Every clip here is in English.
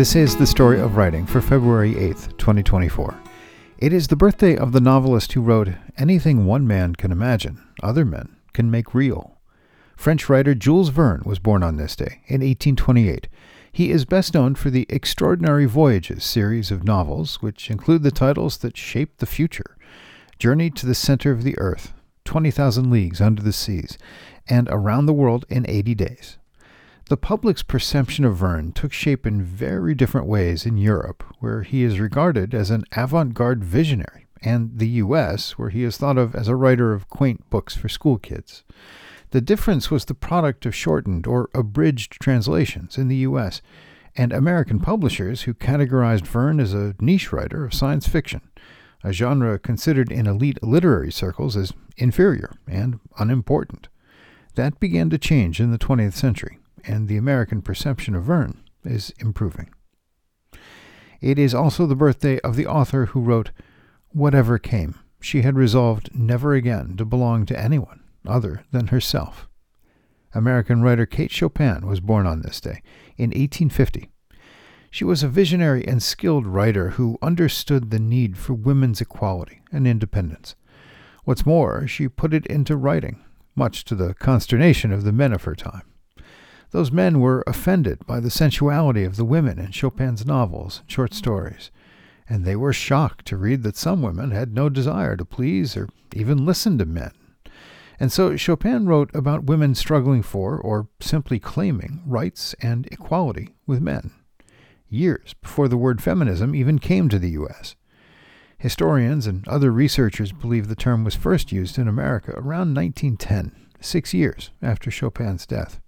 This is the story of writing for February 8th, 2024. It is the birthday of the novelist who wrote Anything One Man Can Imagine, Other Men Can Make Real. French writer Jules Verne was born on this day in 1828. He is best known for the Extraordinary Voyages series of novels, which include the titles that shaped the future Journey to the Center of the Earth, 20,000 Leagues Under the Seas, and Around the World in 80 Days. The public's perception of Verne took shape in very different ways in Europe, where he is regarded as an avant garde visionary, and the US, where he is thought of as a writer of quaint books for school kids. The difference was the product of shortened or abridged translations in the US, and American publishers who categorized Verne as a niche writer of science fiction, a genre considered in elite literary circles as inferior and unimportant. That began to change in the 20th century and the American perception of Verne is improving. It is also the birthday of the author who wrote, Whatever came, she had resolved never again to belong to anyone other than herself. American writer Kate Chopin was born on this day, in 1850. She was a visionary and skilled writer who understood the need for women's equality and independence. What's more, she put it into writing, much to the consternation of the men of her time. Those men were offended by the sensuality of the women in Chopin's novels and short stories, and they were shocked to read that some women had no desire to please or even listen to men. And so Chopin wrote about women struggling for, or simply claiming, rights and equality with men, years before the word feminism even came to the U.S. Historians and other researchers believe the term was first used in America around 1910, six years after Chopin's death.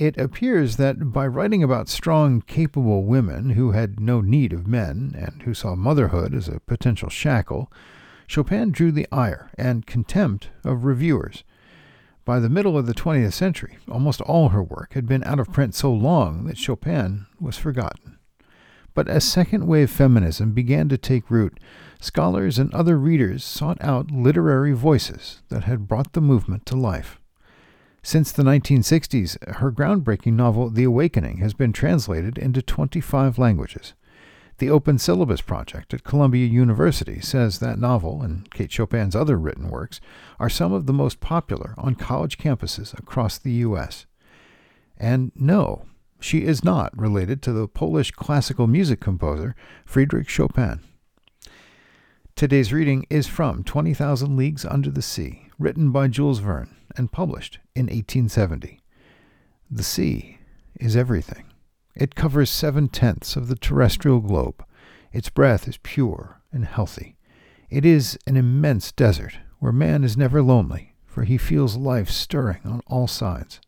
It appears that by writing about strong, capable women who had no need of men and who saw motherhood as a potential shackle, Chopin drew the ire and contempt of reviewers. By the middle of the 20th century, almost all her work had been out of print so long that Chopin was forgotten. But as second wave feminism began to take root, scholars and other readers sought out literary voices that had brought the movement to life. Since the 1960s, her groundbreaking novel The Awakening has been translated into 25 languages. The Open Syllabus Project at Columbia University says that novel and Kate Chopin's other written works are some of the most popular on college campuses across the U.S. And no, she is not related to the Polish classical music composer Friedrich Chopin. Today's reading is from 20,000 Leagues Under the Sea, written by Jules Verne and published in 1870. The sea is everything. It covers seven tenths of the terrestrial globe. Its breath is pure and healthy. It is an immense desert where man is never lonely, for he feels life stirring on all sides.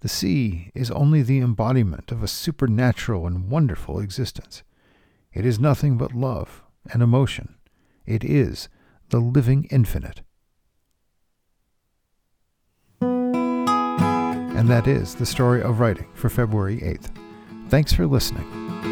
The sea is only the embodiment of a supernatural and wonderful existence. It is nothing but love and emotion. It is the living infinite. And that is the story of writing for February 8th. Thanks for listening.